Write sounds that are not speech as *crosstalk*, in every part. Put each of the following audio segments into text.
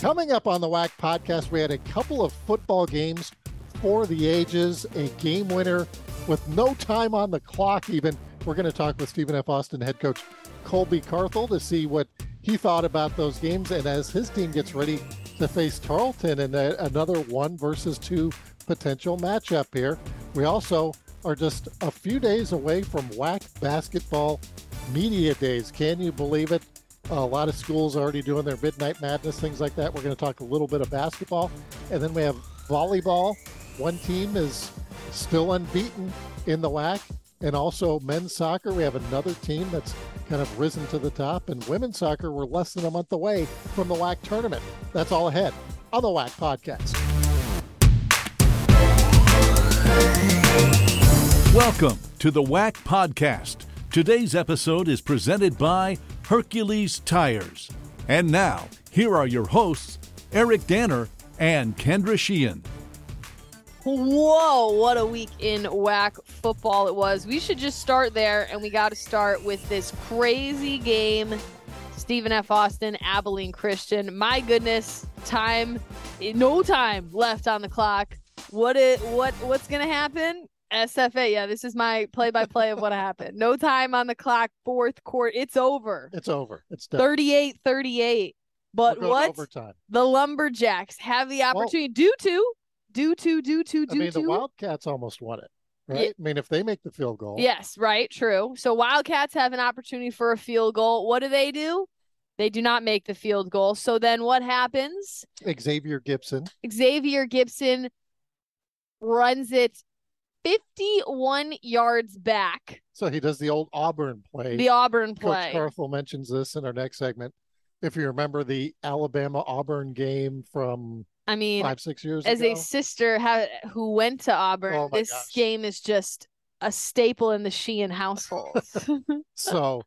Coming up on the WAC podcast, we had a couple of football games for the ages, a game winner with no time on the clock, even. We're going to talk with Stephen F. Austin head coach Colby Carthel to see what he thought about those games. And as his team gets ready to face Tarleton in a, another one versus two potential matchup here, we also are just a few days away from WAC basketball media days. Can you believe it? Uh, a lot of schools are already doing their midnight madness, things like that. We're going to talk a little bit of basketball. And then we have volleyball. One team is still unbeaten in the WAC. And also men's soccer. We have another team that's kind of risen to the top. And women's soccer, we're less than a month away from the WAC tournament. That's all ahead on the WAC podcast. Welcome to the WAC podcast. Today's episode is presented by Hercules Tires. And now, here are your hosts, Eric Danner and Kendra Sheehan. Whoa, what a week in WAC football it was. We should just start there, and we got to start with this crazy game. Stephen F. Austin, Abilene Christian. My goodness, time, no time left on the clock. What it, what, what's gonna happen? SFA, yeah, this is my play-by-play of what happened. No time on the clock, fourth quarter. It's over. It's over. It's done. 38-38. But We're what overtime. the Lumberjacks have the opportunity due to, due to, due to, I mean, to. the Wildcats almost won it, right? Yeah. I mean, if they make the field goal, Yes, right, true. So Wildcats have an opportunity for a field goal. What do they do? They do not make the field goal. So then what happens? Xavier Gibson. Xavier Gibson runs it 51 yards back. So he does the old Auburn play. The Auburn play. Coach. Carthel mentions this in our next segment. If you remember the Alabama Auburn game from I mean, five, six years ago. as ago. a sister who went to Auburn, Oh this gosh. game is just a staple in the Sheehan household. *laughs* so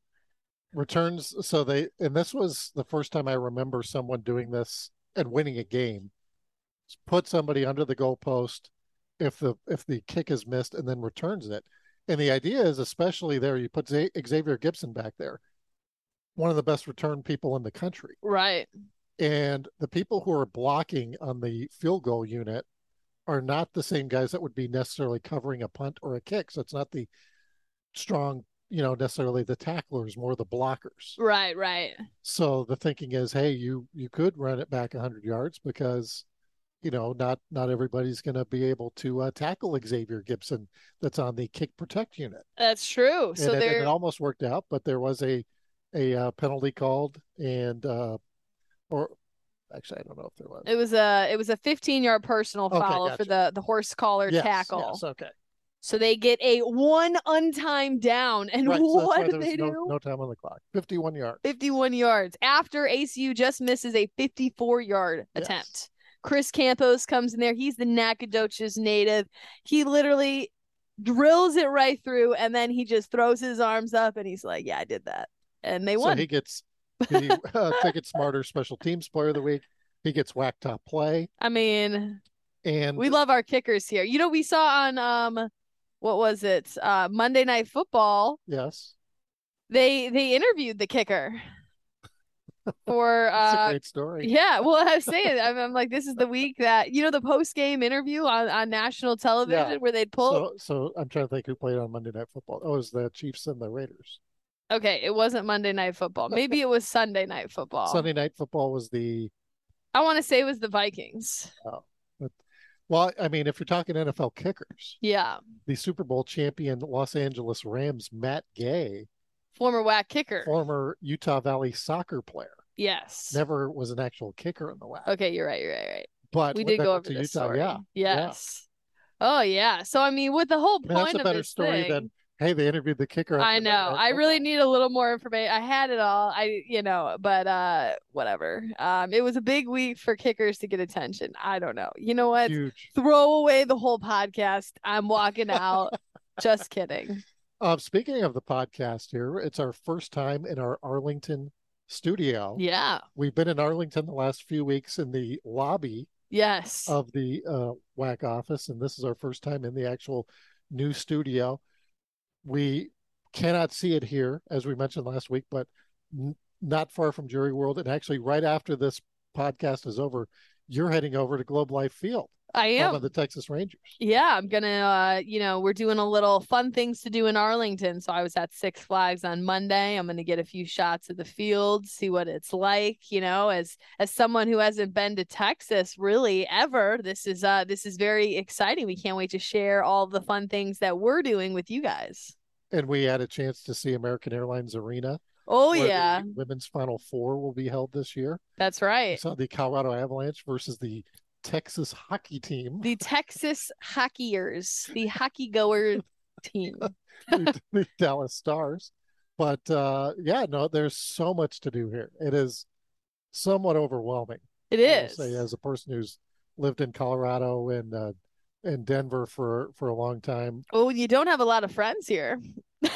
returns so they and this was the first time I remember someone doing this and winning a game. Put somebody under the goalpost if the if the kick is missed and then returns it. And the idea is especially there you put Xavier Gibson back there. One of the best return people in the country. right. And the people who are blocking on the field goal unit are not the same guys that would be necessarily covering a punt or a kick. So it's not the strong, you know, necessarily the tacklers, more the blockers. Right, right. So the thinking is, hey, you you could run it back 100 yards because, you know, not not everybody's going to be able to uh, tackle Xavier Gibson that's on the kick protect unit. That's true. So and, it, and it almost worked out, but there was a a uh, penalty called, and uh, or actually, I don't know if there was. It was a it was a 15 yard personal Okay, foul for the the horse collar Yes, tackle. yes, okay. So they get a one untimed down, and Right, so what there did they no, do? No time on the clock. 51 yards. 51 yards after ACU just misses a 54 yard Yes. attempt. Chris Campos comes in there. He's the Nacogdoches native. He literally drills it right through, and then he just throws his arms up and he's like, "Yeah, I did that," and they So won. he gets *laughs* the uh, TicketSmarter Special Teams Player of the Week. He gets WAC top play, I mean, and we love our kickers here. You know, we saw on um, what was it? Uh, Monday Night Football. yes, They they interviewed the kicker for uh great story. yeah well i was saying I'm, I'm like this is the week that you know the post game interview on, on national television where they'd pull So, so I'm trying to think who played on Monday Night Football. Oh, it was the Chiefs and the Raiders. okay it wasn't monday night football maybe it was sunday night football Sunday Night Football was the i want to say it was the vikings Oh, well. I mean, if you're talking NFL kickers, yeah the Super Bowl champion Los Angeles Rams Matt Gay, former WAC kicker former Utah Valley soccer player, yes never was an actual kicker in the WAC. okay you're right you're right right But we did go over to Utah. story Yeah, yeah. yes oh yeah so i mean with the whole I mean, point that's a of better story thing, than hey, they interviewed the kicker. I know. I really need a little more information. I had it all. I, you know, but uh, whatever. Um, it was a big week for kickers to get attention. I don't know. You know what? huge. Throw away the whole podcast. I'm walking out. *laughs* Just kidding. Uh, speaking of the podcast here, it's our first time in our Arlington studio. Yeah. We've been in Arlington the last few weeks in the lobby Yes. of the uh, WAC office, and this is our first time in the actual new studio. We cannot see it here, as we mentioned last week, but n- not far from Jerry World, and actually right after this podcast is over, you're heading over to Globe Life Field. I am. Of the Texas Rangers. Yeah, I'm gonna. Uh, you know, we're doing a little fun things to do in Arlington. So I was at Six Flags on Monday. I'm gonna get a few shots of the field, see what it's like. You know, as as someone who hasn't been to Texas really ever, this is uh this is very exciting. We can't wait to share all the fun things that we're doing with you guys. And we had a chance to see American Airlines Arena. Oh yeah, women's Final Four will be held this year. That's right. So the Colorado Avalanche versus the Texas hockey team. The Texas Hockeyers, the *laughs* hockey goer team. the, the, Dallas Stars. But uh, yeah, no, there's so much to do here. It is somewhat overwhelming. It is. Say, as a person who's lived in Colorado and uh, in Denver for for a long time. Oh, you don't have a lot of friends here.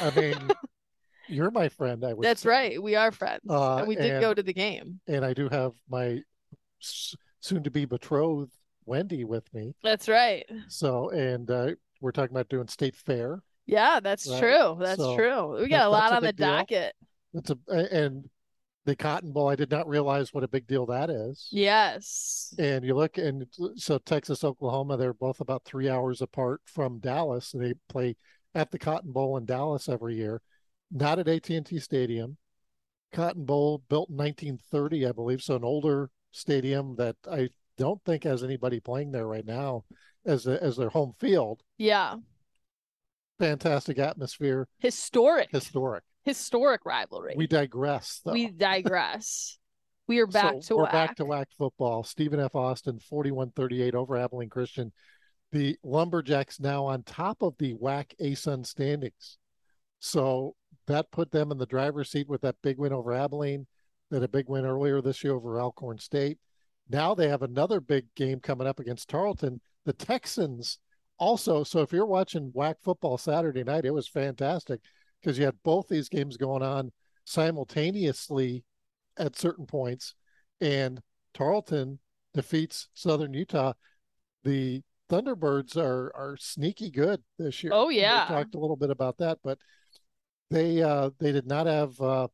I mean, *laughs* you're my friend. I would. That's say. right. We are friends, uh, and we did and, go to the game. And I do have my soon to be betrothed Wendy with me. That's right. So, and uh, we're talking about doing state fair. Yeah, that's right? true. That's so true. We got a lot on the deal. docket. It's a and the Cotton Bowl. I did not realize what a big deal that is. Yes. And you look, and so Texas, Oklahoma, they're both about three hours apart from Dallas. They play at the Cotton Bowl in Dallas every year, not at AT and T Stadium. Cotton Bowl built in 1930, I believe, so an older stadium that I don't think has anybody playing there right now as a, as their home field. Yeah. Fantastic atmosphere. Historic. Historic. Historic rivalry. We digress. Though. We digress. we are *laughs* back so to we're WAC. back to WAC football. Stephen F. Austin, 41-38 over Abilene Christian. The Lumberjacks now on top of the WAC ASUN standings. So that put them in the driver's seat with that big win over Abilene. They had a big win earlier this year over Alcorn State. Now they have another big game coming up against Tarleton. The Texans also. So if you're watching WAC football Saturday night, it was fantastic because you had both these games going on simultaneously at certain points, and Tarleton defeats Southern Utah. The Thunderbirds are are sneaky good this year. Oh yeah, we talked a little bit about that, but they uh, they did not have uh,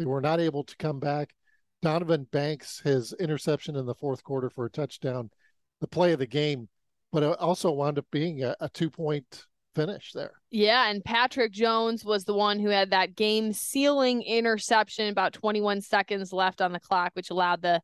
they were not able to come back. Donovan Banks, his interception in the fourth quarter for a touchdown, the play of the game, but it also wound up being a, a two point finish there. Yeah, and Patrick Jones was the one who had that game sealing interception about 21 seconds left on the clock, which allowed the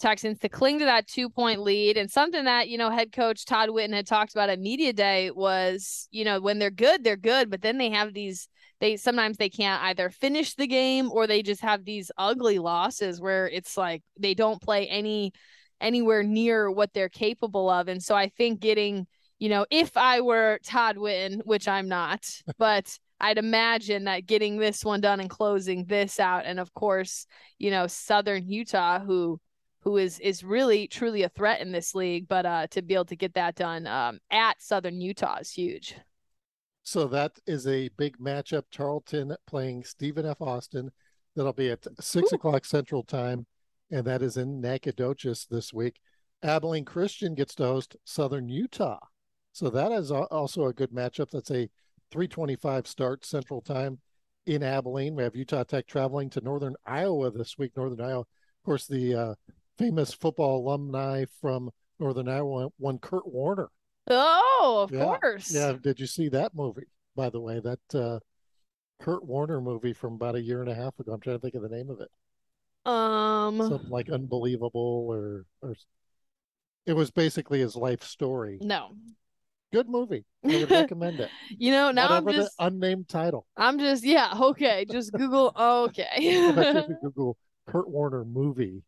Texans to cling to that two point lead. And something that, you know, head coach Todd Whitten had talked about at Media Day was, you know, when they're good, they're good, but then they have these they sometimes they can't either finish the game or they just have these ugly losses where it's like they don't play any anywhere near what they're capable of. And so I think getting, you know, if I were Todd Whitten, which I'm not, *laughs* but I'd imagine that getting this one done and closing this out, and of course, you know, Southern Utah, who who is is really truly a threat in this league, but uh, to be able to get that done um, at Southern Utah is huge. So that is a big matchup. Tarleton playing Stephen F. Austin. That'll be at six Ooh. o'clock Central Time, and that is in Nacogdoches this week. Abilene Christian gets to host Southern Utah, so that is also a good matchup. That's a 3:25 start Central Time in Abilene. We have Utah Tech traveling to Northern Iowa this week. Northern Iowa, of course, the uh, famous football alumni from Northern Iowa, one Kurt Warner Oh, of yeah. course. Yeah. Did you see that movie, by the way? That uh, Kurt Warner movie from about a year and a half ago. I'm trying to think of the name of it. Um, something like Unbelievable or or it was basically his life story. No. Good movie. *laughs* I would recommend it. you know, now Whatever I'm just unnamed title. I'm just yeah, okay. Just Google *laughs* okay. *laughs* Google Kurt Warner movie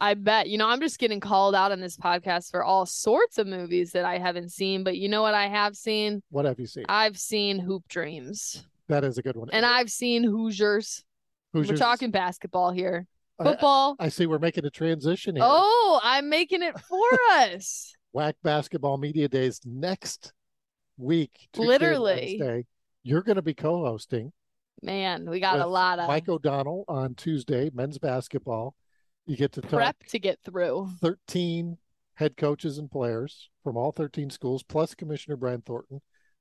I bet. You know, I'm just getting called out on this podcast for all sorts of movies that I haven't seen, but you know what I have seen? What have you seen? I've seen Hoop Dreams. That is a good one. And I've seen Hoosiers. Hoosiers. We're talking basketball here. Football. I, I see we're making a transition here. Oh, I'm making it for *laughs* us. WAC basketball media days next week. Literally. Wednesday. You're going to be co-hosting. Man, we got a lot of Mike O'Donnell on Tuesday, men's basketball. You get to prep to get through 13 head coaches and players from all 13 schools, plus Commissioner Brian Thornton.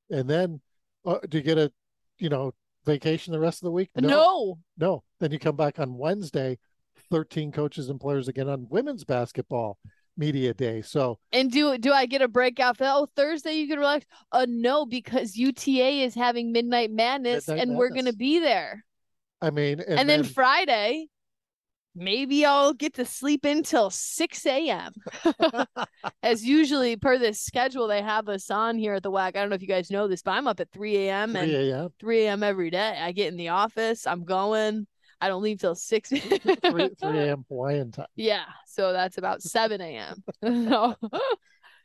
And then uh, do you get a, you know, vacation the rest of the week? No. no. No. Then you come back on Wednesday, 13 coaches and players again on women's basketball media day. So And do do I get a breakout for oh Thursday you can relax? Uh no, because UTA is having Midnight Madness Midnight and we're gonna be there. I mean, and, And, then, Friday, maybe I'll get to sleep until 6 a.m. *laughs* As usually per this schedule they have us on here at the WAC. I don't know if you guys know this, but I'm up at 3 a.m. 3 and a.m. 3 a.m. every day. I get in the office, I'm going. I don't leave till 6 *laughs* 3, 3 *laughs* a.m. Hawaiian time. Yeah, so that's about 7 a.m. No.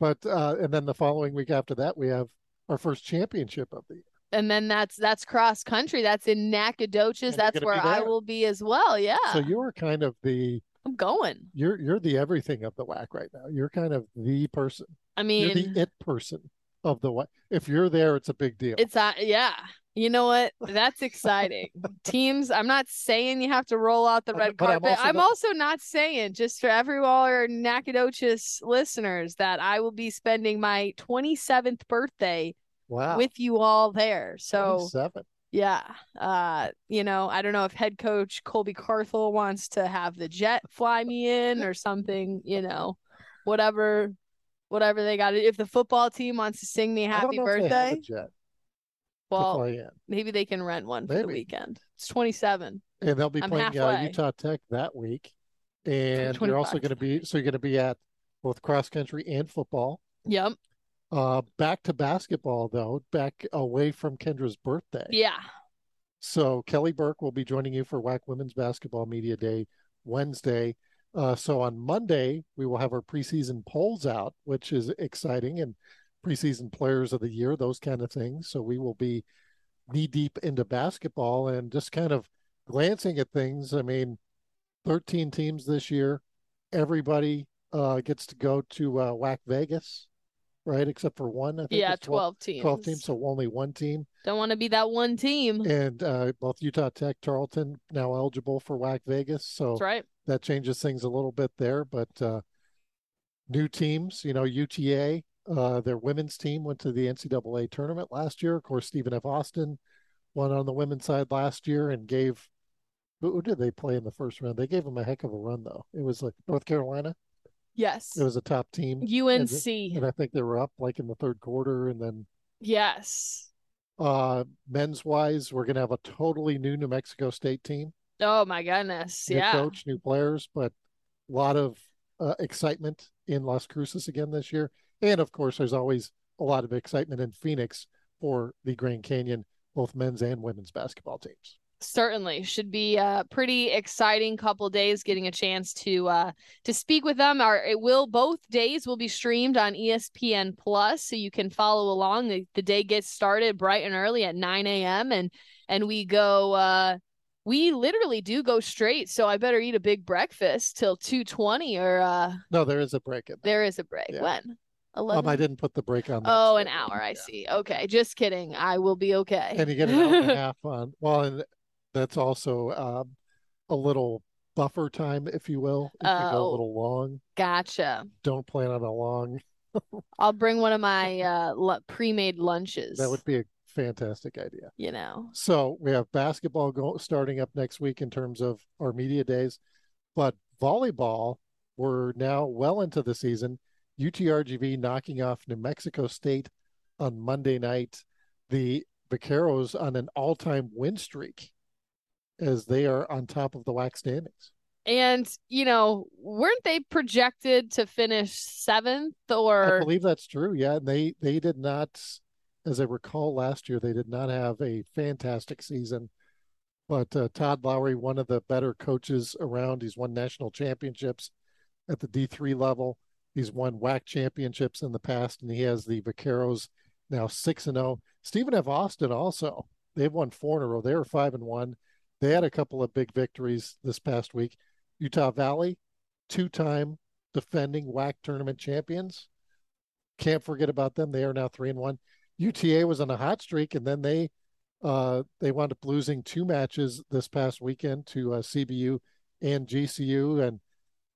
But uh, and then the following week after that, we have our first championship of the year. And then that's that's cross country. That's in Nacogdoches. That's where I will be as well. Yeah, So you're kind of the I'm going. you're you're the everything of the WAC right now. You're kind of the person. I You're mean, the it person of the WAC. If you're there, it's a big deal. it's uh, yeah. You know what? *laughs* That's exciting. Teams. I'm not saying you have to roll out the red but I'm carpet. also I'm not- also not saying just for every our Nacogdoches listeners that I will be spending my 27th birthday wow. with you all there. So 27. Yeah. Uh, you know, I don't know if head coach Colby Carthel wants to have the jet fly me in or something, you know, whatever whatever they got. If the football team wants to sing me happy know if they have a birthday, well, maybe they can rent one for the weekend. It's 27. And they'll be I'm playing uh. Utah Tech that week. And you're also going to be so you're going to be at both cross country and football. Yep. Uh, back to basketball though, back away from Kendra's birthday. Yeah. So Kelly Burke will be joining you for WAC Women's Basketball Media Day Wednesday. Uh, so on Monday we will have our preseason polls out, which is exciting, and preseason players of the year, those kind of things. So we will be knee deep into basketball and just kind of glancing at things. I mean, 13 teams this year. Everybody uh, gets to go to uh, WAC Vegas, right? Except for one. I think Yeah, it's 12 teams. 12 teams, so only one team. Don't want to be that one team. And uh, both Utah Tech, Tarleton now eligible for WAC Vegas. So That's right. that changes things a little bit there. But uh, new teams, you know, UTA, uh, their women's team went to the NCAA tournament last year. Of course, Stephen F. Austin won on the women's side last year and gave. Who did they play in the first round? They gave them a heck of a run, though. It was like North Carolina. Yes. It was a top team, UNC. and I think they were up like in the third quarter. And then Yes. uh, men's wise, we're going to have a totally new New Mexico State team. Oh my goodness. new Yeah. coach, new players, but a lot of uh, excitement in Las Cruces again this year. And of course, there's always a lot of excitement in Phoenix for the Grand Canyon, both men's and women's basketball teams. Certainly should be a pretty exciting couple days getting a chance to uh to speak with them our it will both days will be streamed on espn plus so you can follow along the, the day gets started bright and early at 9 a.m and and we go uh we literally do go straight so i better eat a big breakfast till 2.20 or uh No, there is a break there. there is a break Yeah. when 11 Um, I didn't put the break on. oh an hour i Yeah. see okay just kidding i will be okay And you get an hour and a *laughs* half on. Well, and that's also um, a little buffer time, if you will. If you go a Oh. little long, gotcha don't plan on a long. *laughs* I'll bring one of my uh pre-made lunches. That would be a fantastic idea. you know. So we have basketball go, starting up next week in terms of our media days, but volleyball, we're now well into the season. UTRGV knocking off New Mexico State on Monday night. The Vaqueros on an all-time win streak as they are on top of the WAC standings. And you know, weren't they projected to finish seventh Or I believe that's true. Yeah, and they they did not, as I recall last year, they did not have a fantastic season. But uh, Todd Lowery, one of the better coaches around, he's won national championships at the D three level. He's won WAC championships in the past, and he has the Vaqueros now six and zero. Stephen F. Austin also they've won four in a row. They were five and one. They had a couple of big victories this past week. Utah Valley, two time defending WAC tournament champions. Can't forget about them. They are now three and one. UTA was on a hot streak, and then they uh, they wound up losing two matches this past weekend to uh, CBU and GCU. And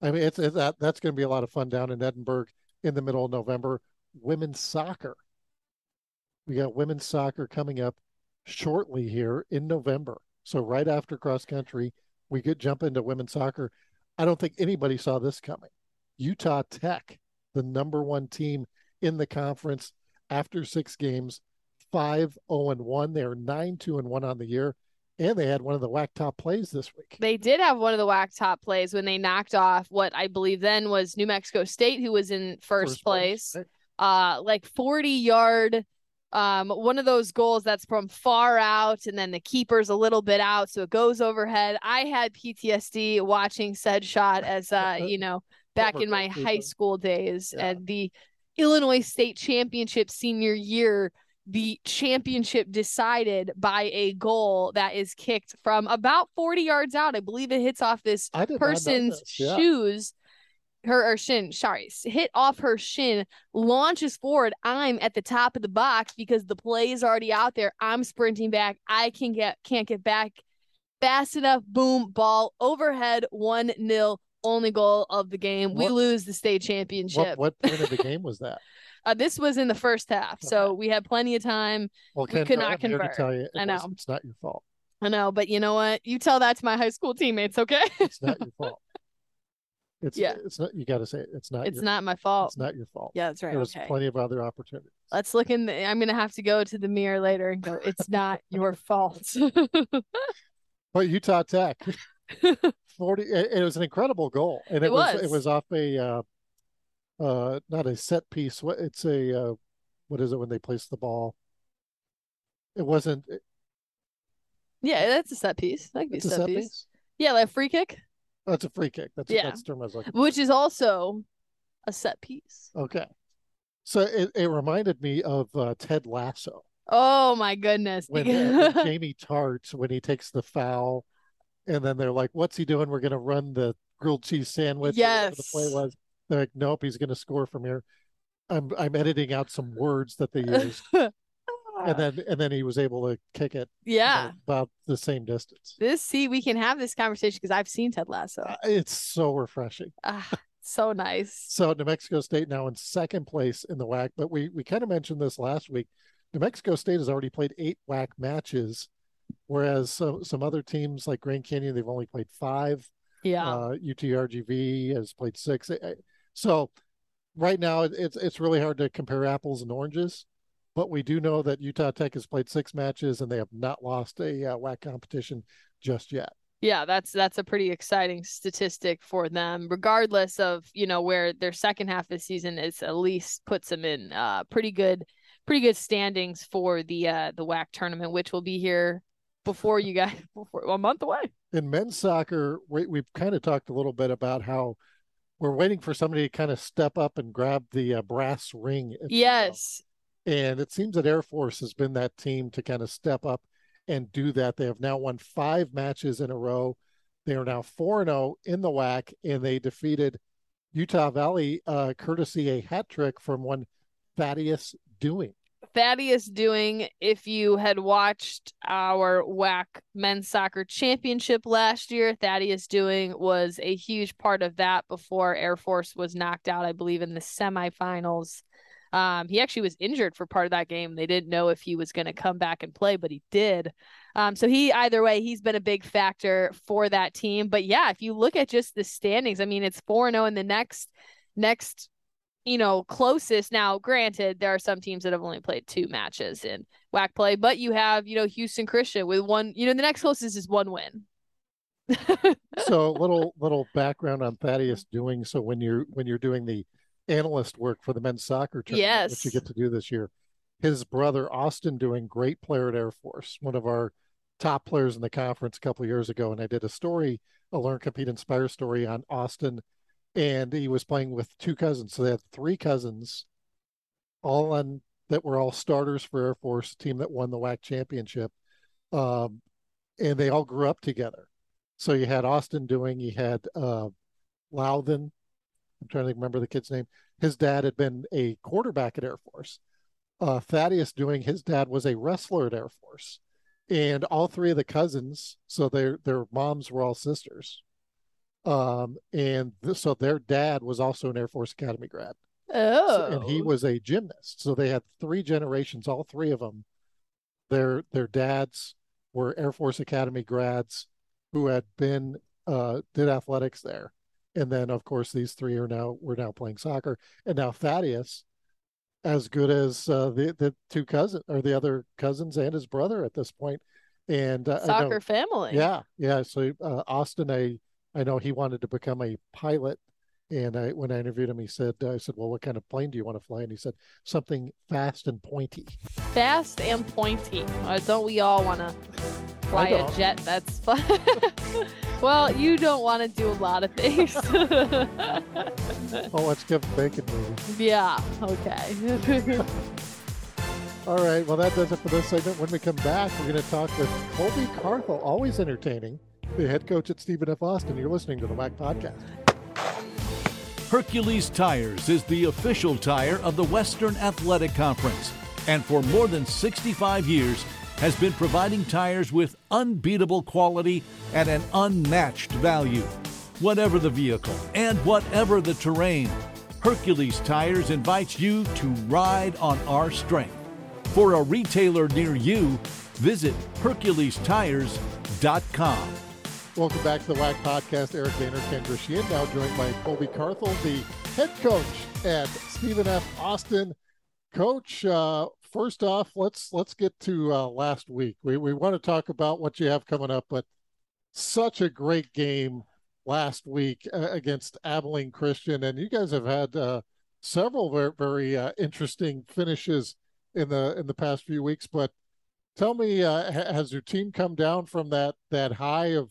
I mean, it's, it's that that's going to be a lot of fun down in Edinburg in the middle of November. Women's soccer. We got women's soccer coming up shortly here in November. So right after cross country, we could jump into women's soccer. I don't think anybody saw this coming. Utah Tech, the number one team in the conference after six games, 5 0 and 1. They are 9 2 and 1 on the year. And they had one of the WAC top plays this week. They did have one of the WAC top plays when they knocked off what I believe then was New Mexico State, who was in first, first place. place. Uh, like 40 yard um, one of those goals that's from far out and then the keeper's a little bit out so it goes overhead. I had ptsd watching said shot as uh *laughs* you know back in my high school days yeah. and the illinois state championship senior year the championship decided by a goal that is kicked from about 40 yards out. I believe it hits off this person's yeah. shoes her or shin, sorry, hit off her shin, launches forward. I'm at the top of the box because the play is already out there. I'm sprinting back. I can get can't get back fast enough. Boom, ball overhead, one nil. Only goal of the game. What, we lose the state championship. What, what point of the game was that? *laughs* uh, this was in the first half, okay. so we had plenty of time. Well, we could not convert. tell you, I know it's not your fault. I know, but you know what? You tell that to my high school teammates, okay? it's not your *laughs* fault. It's yeah. It's not. You got to say it. It's not. It's your, not my fault. It's not your fault. Yeah, that's right. There's okay. plenty of other opportunities. Let's look in. The, I'm gonna have to go to the mirror later and go. It's not *laughs* your fault. but Utah Tech, *laughs* forty. It, it, was an incredible goal, and it, it was, was, It was off a, uh, uh, not a set piece. What it's a, uh, what is it when they place the ball? It wasn't. It, yeah, that's a set piece. That could be set, set piece. piece. Yeah, like free kick. That's a free kick. That's yeah. that's term I was looking Which is also a set piece. Okay. So it, it reminded me of uh, Ted Lasso. Oh my goodness. When, uh, when *laughs* Jamie Tartt, when he takes the foul, and then they're like, What's he doing? We're gonna run the grilled cheese sandwich. Yes. The play was. They're like, Nope, he's gonna score from here. I'm I'm editing out some words that they *laughs* used. And then and then he was able to kick it yeah. you know, about the same distance. This see we can have this conversation because i've seen ted lasso. Uh, it's so refreshing. Uh, so nice. *laughs* So new mexico state now in second place in the WAC but we we kind of mentioned this last week. New mexico state has already played eight WAC matches whereas some some other teams like grand canyon they've only played five. Yeah. Uh, utrgv has played six. So right now it's it's really hard to compare apples and oranges but we do know that Utah Tech has played six matches and they have not lost a uh, WAC competition just yet. Yeah, that's that's a pretty exciting statistic for them. Regardless of you know where their second half of the season is, at least puts them in uh, pretty good, pretty good standings for the uh, the WAC tournament, which will be here before you guys *laughs* before a month away. In men's soccer, we, we've kind of talked a little bit about how we're waiting for somebody to kind of step up and grab the uh, brass ring. Yes, and it seems that Air Force has been that team to kind of step up and do that. They have now won five matches in a row. They are now 4 0 in the WAC, and they defeated Utah Valley, uh, courtesy a hat trick from one Thaddeus Doing. Thaddeus Doing, if you had watched our WAC men's soccer championship last year, Thaddeus Doing was a huge part of that before Air Force was knocked out, I believe, in the semifinals um, he actually was injured for part of that game. They didn't know if he was going to come back and play, but he did. Um, so he either way, he's been a big factor for that team. But yeah, if you look at just the standings, I mean, it's four zero oh in the next next you know closest. Now, granted, there are some teams that have only played two matches in WAC play, but you have you know Houston Christian with one. You know, the next closest is one win. *laughs* so little little background on Thaddeus Doing so when you're when you're doing the analyst work for the men's soccer tournament, yes. which you get to do this year. His brother Austin Doing great player at Air Force, one of our top players in the conference a couple years ago, and I did a story, a learn, compete, inspire story on Austin, and he was playing with two cousins, so they had three cousins, all on that were all starters for Air Force, team that won the WAC championship, um, and they all grew up together. So you had Austin Doing, you had uh, Loudon, I'm trying to remember the kid's name. His dad had been a quarterback at Air Force. Uh, Thaddeus Doing his dad was a wrestler at Air Force, and all three of the cousins, so their their moms were all sisters, um, and th- so their dad was also an Air Force Academy grad. Oh, so, and he was a gymnast. So they had three generations, all three of them. Their their dads were Air Force Academy grads who had been uh, did athletics there and then of course these three are now we're now playing soccer, and now Thaddeus, as good as uh, the the two cousins or the other cousins and his brother at this point, and uh, soccer family. Yeah, yeah. So uh, Austin, I I know he wanted to become a pilot and I, when I interviewed him, he said, I said, well, what kind of plane do you want to fly? And he said, something fast and pointy. Fast and pointy. Uh, don't we all want to fly a jet? That's fun. *laughs* well, you don't want to do a lot of things. *laughs* oh, let's Kevin Bacon movie. Yeah. Okay. *laughs* all right. Well, that does it for this segment. When we come back, we're going to talk with Colby Carthel, always entertaining, the head coach at Stephen F. Austin. You're listening to the WAC Podcast. Hercules Tires is the official tire of the Western Athletic Conference, and for more than 65 years has been providing tires with unbeatable quality at an unmatched value. Whatever the vehicle and whatever the terrain, Hercules Tires invites you to ride on our strength. For a retailer near you, visit HerculesTires.com. Welcome back to the WAC Podcast. Eric Danner, Kendra Sheehan, now joined by Colby Carthel, the head coach at Stephen F. Austin. Coach, uh, first off, let's let's get to uh, last week. We we want to talk about what you have coming up, but such a great game last week uh, against Abilene Christian, and you guys have had uh, several very very uh, interesting finishes in the in the past few weeks. But tell me, uh, has your team come down from that that high of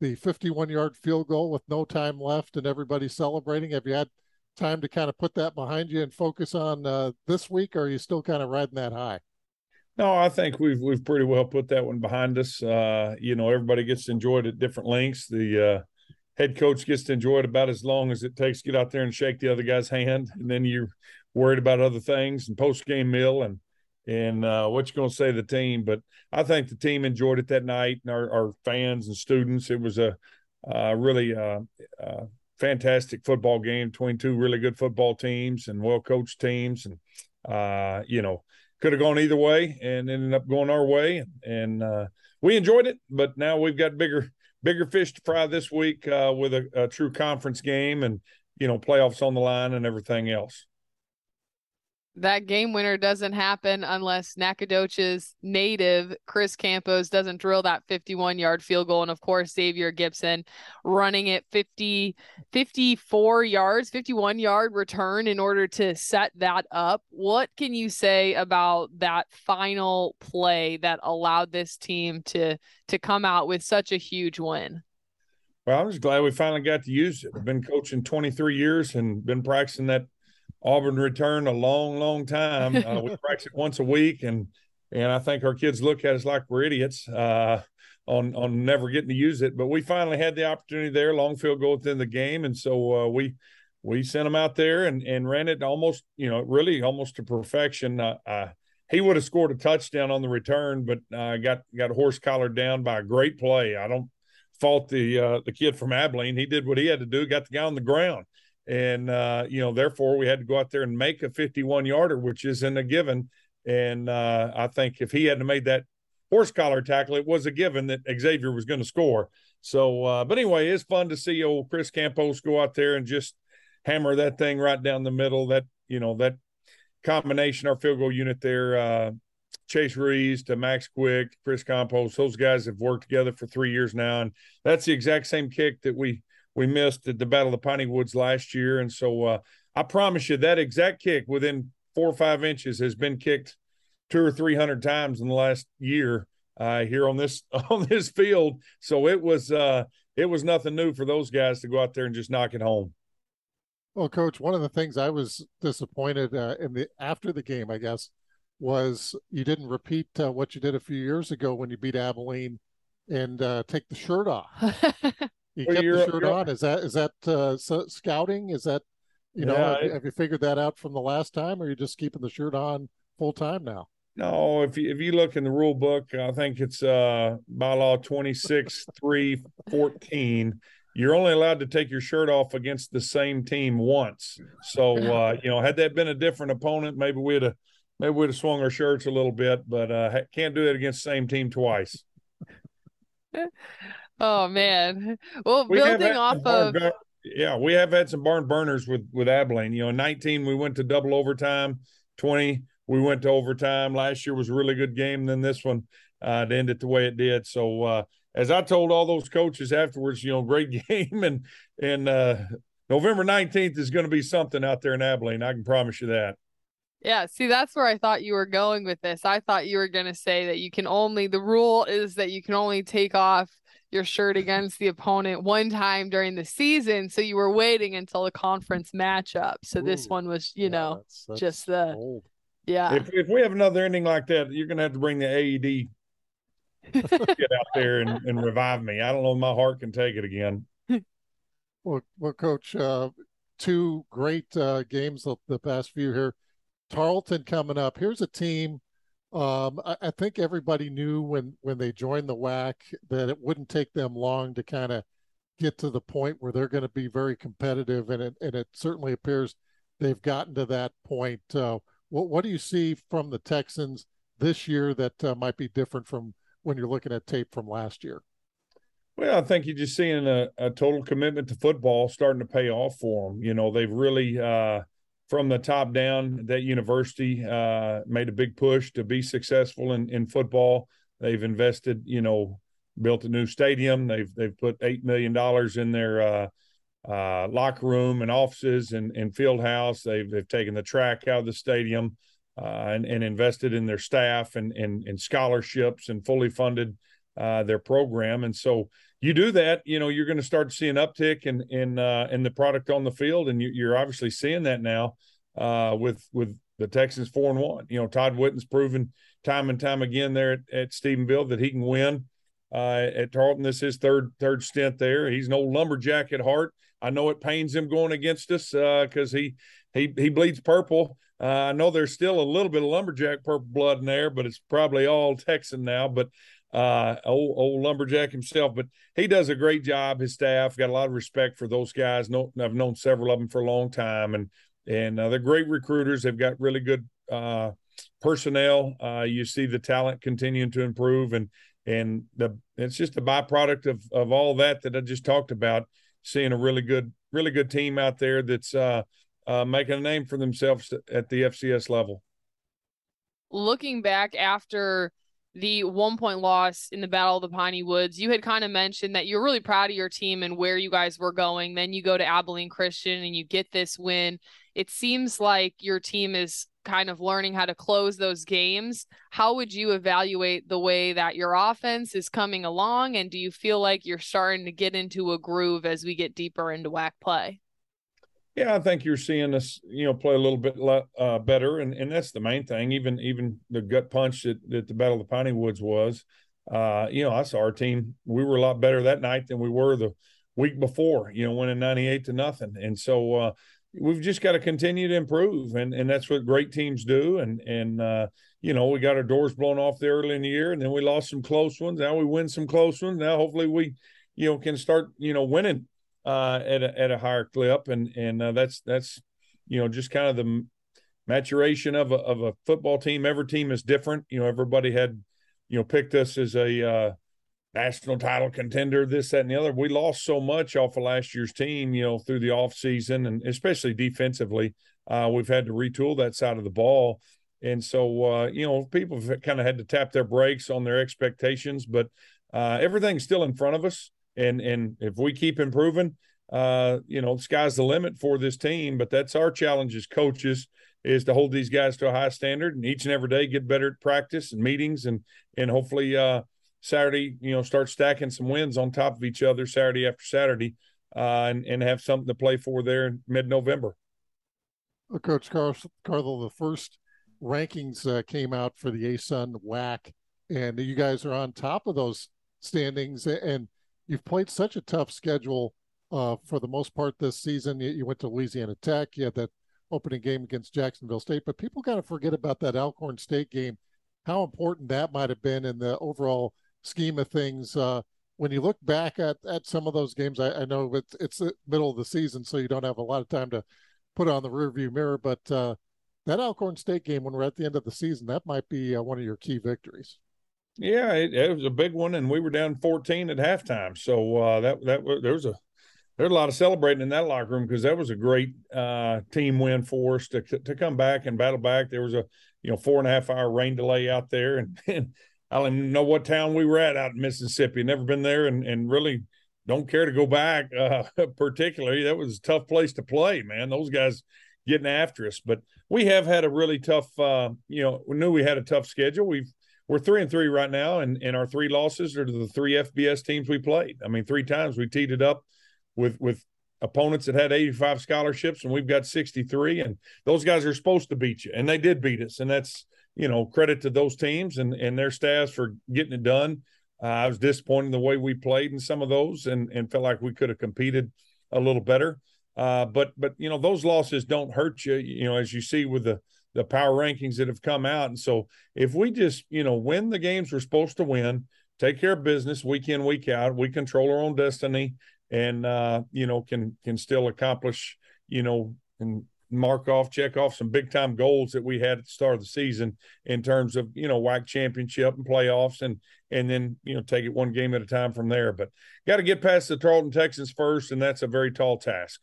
the 51 yard field goal with no time left and everybody celebrating? Have you had time to kind of put that behind you and focus on uh, this week, or are you still kind of riding that high? No, I think we've we've pretty well put that one behind us. Uh, you know, everybody gets to enjoy it at different lengths. The uh, head coach gets to enjoy it about as long as it takes to get out there and shake the other guy's hand, and then you're worried about other things and post game meal and and uh, what you're going to say to the team. But I think the team enjoyed it that night, and our, our fans and students. It was a uh, really uh, uh, fantastic football game between two really good football teams and well coached teams, and uh, you know could have gone either way and ended up going our way, and uh, we enjoyed it. But now we've got bigger bigger fish to fry this week with a, a true conference game and you know playoffs on the line and everything else that game winner doesn't happen unless Nacogdoches native Chris Campos doesn't drill that 51 yard field goal. And of course, Xavier Gibson running it 50, 54 yards, 51 yard return in order to set that up. What can you say about that final play that allowed this team to, to come out with such a huge win? Well, I'm just glad we finally got to use it. I've been coaching 23 years and been practicing that Auburn returned a long, long time. Uh, we *laughs* practice it once a week, and and I think our kids look at us like we're idiots uh, on on never getting to use it. But we finally had the opportunity there, long field goal within the game, and so uh, we we sent him out there and and ran it almost, you know, really almost to perfection. Uh, he would have scored a touchdown on the return, but uh, got got horse collared down by a great play. I don't fault the uh, the kid from Abilene. He did what he had to do, got the guy on the ground and uh, you know therefore we had to go out there and make a 51 yarder which isn't a given. And uh, i think if he hadn't made that horse collar tackle it was a given that xavier was going to score. So uh, but anyway it's fun to see old chris campos go out there and just hammer that thing right down the middle. That you know that combination our field goal unit there uh, chase rees to max quick chris campos those guys have worked together for three years now. And that's the exact same kick that we we missed at the Battle of the Piney Woods last year. And so uh, I promise you that exact kick within four or five inches has been kicked two or three hundred times in the last year uh, here on this *laughs* on this field. So it was uh, it was nothing new for those guys to go out there and just knock it home. Well, coach, one of the things I was disappointed uh, in the after the game, I guess, was you didn't repeat uh, what you did a few years ago when you beat Abilene and uh, take the shirt off. *laughs* You kept the shirt on. Is that is that uh, scouting? Is that you know have, you, have, you figured that out from the last time, or are you just keeping the shirt on full time now? No, if you if you look in the rule book, I think it's uh by law twenty six three fourteen. You're only allowed to take your shirt off against the same team once. So *laughs* uh, you know, had that been a different opponent, maybe we'd have maybe we'd have swung our shirts a little bit, but uh, can't do it against the same team twice. *laughs* Oh man. Well, we building off of Yeah, we have had some barn burners with with Abilene. You know, 19 we went to double overtime. 20 we went to overtime. Last year was a really good game. Then this one uh, to end it the way it did. So uh, as I told all those coaches afterwards, you know, great *laughs* game and and uh, November 19th is going to be something out there in Abilene. I can promise you that. Yeah, see, that's where I thought you were going with this. I thought you were going to say that you can only, the rule is that you can only take off your shirt against the opponent one time during the season. So you were waiting until the conference matchup. So Ooh, this one was, you yeah, know, that's, that's just the, old. yeah. If, if we have another ending like that, you're going to have to bring the AED get *laughs* out there and, and revive me. I don't know if my heart can take it again. Well, well, coach, uh, two great uh, games the, the past few here. Tarleton coming up. Here's a team. Um, I, I, think everybody knew when when they joined the WAC that it wouldn't take them long to kind of get to the point where they're going to be very competitive, and it and it certainly appears they've gotten to that point. Uh, what what do you see from the Texans this year that uh, might be different from when you're looking at tape from last year? Well, I think you're just seeing a, a total commitment to football starting to pay off for them. You know, they've really uh, from the top down, that university uh, made a big push to be successful in, in football. They've invested, you know, built a new stadium. They've they've put eight million dollars in their uh, uh, locker room and offices and, and field house. They've they've taken the track out of the stadium uh, and, and invested in their staff and and, and scholarships and fully funded uh, their program. And so you do that, you know, you're going to start to see an uptick in in uh, in the product on the field, and you, are obviously seeing that now uh, with with the Texans four and one. You know, Todd Whitten's proven time and time again there at, at Stephenville that he can win. Uh, at Tarleton, this is his third third stint there. He's old lumberjack at heart. I know it pains him going against us because uh, he he he bleeds purple. Uh, I know there's still a little bit of lumberjack purple blood in there, but it's probably all Texan now. But uh, old, old lumberjack himself, but he does a great job. His staff got a lot of respect for those guys. No, I've known several of them for a long time, and and uh, they're great recruiters. They've got really good uh, personnel. Uh, you see the talent continuing to improve, and and the it's just a byproduct of of all that that I just talked about. Seeing a really good, really good team out there that's uh, uh, making a name for themselves at the FCS level. Looking back after the one point loss in the Battle of the Piney Woods, you had kind of mentioned that you're really proud of your team and where you guys were going. Then you go to Abilene Christian and you get this win. It seems like your team is kind of learning how to close those games. How would you evaluate the way that your offense is coming along? And do you feel like you're starting to get into a groove as we get deeper into WAC play? Yeah, I think you're seeing us, you know, play a little bit uh, better, and and that's the main thing. Even even the gut punch that, that the Battle of the Piney Woods was, uh, you know, I saw our team. We were a lot better that night than we were the week before. You know, winning ninety eight to nothing, and so uh, we've just got to continue to improve, and and that's what great teams do. And and uh, you know, we got our doors blown off there early in the year, and then we lost some close ones. Now we win some close ones. Now hopefully we, you know, can start you know winning uh, at a, at a higher clip, and and uh, that's that's you know just kind of the maturation of a of a football team. Every team is different. You know, everybody had you know picked us as a uh, national title contender, this, that, and the other. We lost so much off of last year's team, you know, through the off season and especially defensively. Uh, we've had to retool that side of the ball. And so, uh, you know, people kind of had to tap their brakes on their expectations, but uh, everything's still in front of us and and if we keep improving, uh, you know, sky's the limit for this team. But that's our challenge as coaches is to hold these guys to a high standard and each and every day get better at practice and meetings and and hopefully uh, Saturday, you know, start stacking some wins on top of each other Saturday after Saturday, uh, and and have something to play for there in mid November. Coach Carl, Carl, the first rankings uh, came out for the ASUN WAC, and you guys are on top of those standings. And you've played such a tough schedule uh, for the most part this season. You, you, went to Louisiana Tech. You had that opening game against Jacksonville State, but people kind of forget about that Alcorn State game. How important that might have been in the overall scheme of things. Uh, when you look back at, at some of those games, I, I know it's, it's the middle of the season, so you don't have a lot of time to put on the rearview mirror. But uh, that Alcorn State game, when we're at the end of the season, that might be uh, one of your key victories. Yeah, it, it, was a big one, and we were down 14 at halftime. So uh, that that there was a there's a lot of celebrating in that locker room because that was a great uh, team win for us to to come back and battle back. There was a you know four and a half hour rain delay out there, and, *laughs* and I don't even know what town we were at out in Mississippi. Never been there, and and really don't care to go back. Uh, *laughs* particularly, that was a tough place to play, man. Those guys getting after us, but we have had a really tough. Uh, you know, we knew we had a tough schedule. We've we're three and three right now, and and our three losses are to the three FBS teams we played. I mean, three times we teed it up with with opponents that had 85 scholarships and we've got 63 and those guys are supposed to beat you and they did beat us and that's you know credit to those teams and and their staffs for getting it done uh, i was disappointed in the way we played in some of those and and felt like we could have competed a little better uh, but but you know those losses don't hurt you you know as you see with the the power rankings that have come out. And so if we just you know win the games we're supposed to win take care of business week in week out we control our own destiny and uh, you know can can still accomplish you know and mark off check off some big time goals that we had at the start of the season in terms of you know WAC championship and playoffs and and then you know take it one game at a time from there. But got to get past the Tarleton Texans first and that's a very tall task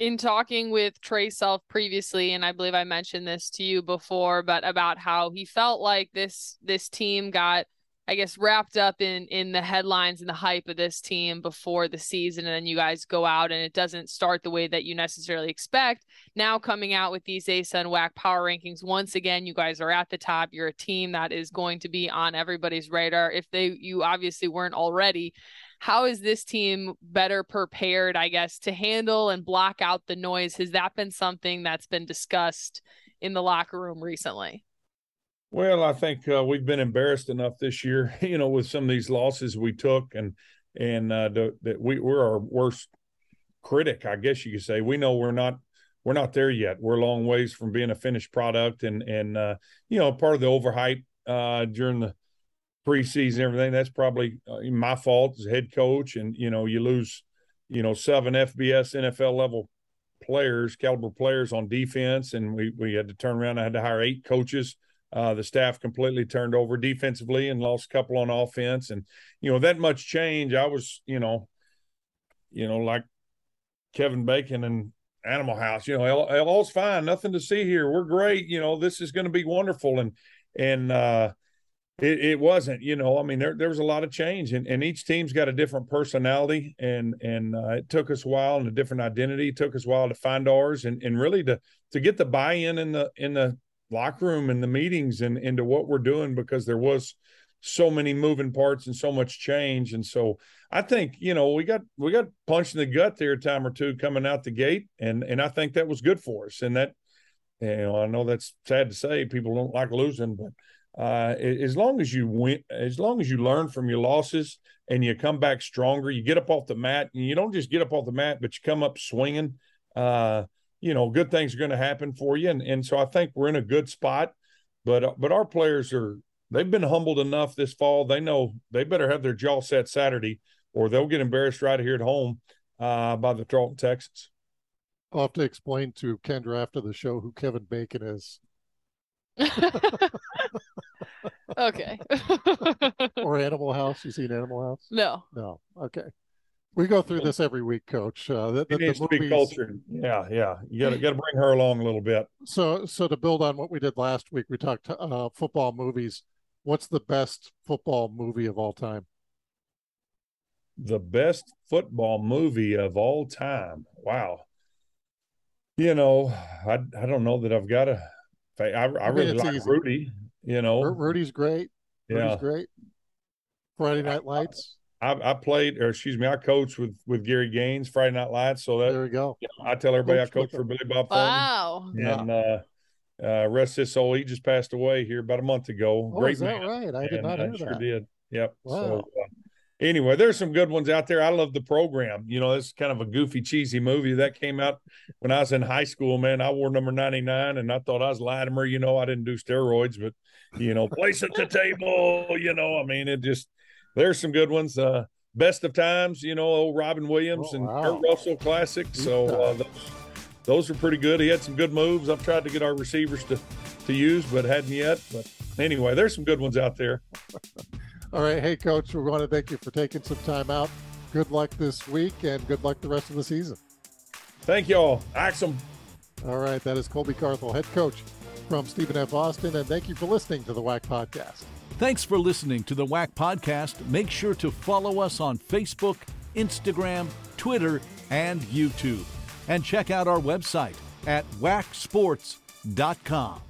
in talking with Trae Self previously, and I believe I mentioned this to you before, but about how he felt like this this team got I guess wrapped up in in the headlines and the hype of this team before the season and then you guys go out and it doesn't start the way that you necessarily expect. Now coming out with these ASUN WAC power rankings once again you guys are at the top. You're a team that is going to be on everybody's radar if they you obviously weren't already. How is this team better prepared, I guess, to handle and block out the noise? Has that been something that's been discussed in the locker room recently? Well, I think uh, we've been embarrassed enough this year, *laughs* you know, with some of these losses we took, and and uh, that we we're our worst critic, I guess you could say. We know we're not we're not there yet. We're a long ways from being a finished product, and and uh, you know, part of the overhype uh, during the preseason, everything. That's probably uh, my fault as head coach, and you know, you lose, you know, seven FBS NFL level players, caliber players on defense, and we we had to turn around. I had to hire eight coaches uh, the staff completely turned over defensively and lost a couple on offense, and you know that much change. I was, you know, you know, like Kevin Bacon and Animal House. You know, all's fine, nothing to see here. We're great. You know, this is going to be wonderful, and and uh, it, it wasn't. You know, I mean, there there was a lot of change, and, and each team's got a different personality, and and uh, it took us a while and a different identity. It took us a while to find ours, and and really to to get the buy in in the in the locker room and the meetings and into what we're doing because there was so many moving parts and so much change and so i think you know we got we got punched in the gut there a time or two coming out the gate and and i think that was good for us and that you know i know that's sad to say people don't like losing but uh, as long as you win as long as you learn from your losses and you come back stronger you get up off the mat and you don't just get up off the mat but you come up swinging uh, you know, good things are going to happen for you. And, and so I think we're in a good spot. But but our players are they've been humbled enough this fall. They know they better have their jaw set Saturday, or they'll get embarrassed right here at home uh, by the Tarleton Texans. I'll have to explain to Kendra after the show who Kevin Bacon is. *laughs* *laughs* okay. *laughs* or Animal House. You seen Animal House? No. No. Okay. We go through this every week, Coach. Uh, the, the, it needs the movies... to be cultured. Yeah, yeah. You got to got to bring her along a little bit. So, so to build on what we did last week, we talked uh, football movies. What's the best football movie of all time? The best football movie of all time. Wow. You know, I I don't know that I've got a. I, I, I really like easy. Rudy. You know, Rudy's great. Rudy's yeah. great. Friday Night Lights. I, I, played, or excuse me, I coached with with Gary Gaines Friday Night Lights. So that there we go. You know, I tell everybody Coach I coached for Billy Bob. Wow. And yeah. uh, uh, rest his soul. He just passed away here about a month ago. Oh, Great is that man. right? I did and not hear I sure that. did. Yep. Wow. So, uh, anyway, there's some good ones out there. I love the program. You know, it's kind of a goofy, cheesy movie that came out when I was in high school. Man, I wore number 99, and I thought I was Lattimer. You know, I didn't do steroids, but you know, place at the table. You know, I mean, it just there's some good ones. Uh, best of times, you know, old Robin Williams oh, and wow. Kurt Russell classic. So uh, those, those are pretty good. He had some good moves. I've tried to get our receivers to to use, but hadn't yet. But anyway, there's some good ones out there. *laughs* All right, hey coach, we want to thank you for taking some time out. Good luck this week and good luck the rest of the season. Thank you all. Axum. All right. That is Colby Carthel, head coach from Stephen F. Austin. And thank you for listening to the WAC podcast. Thanks for listening to the WAC podcast. Make sure to follow us on Facebook, Instagram, Twitter, and YouTube. And check out our website at wacsports.com.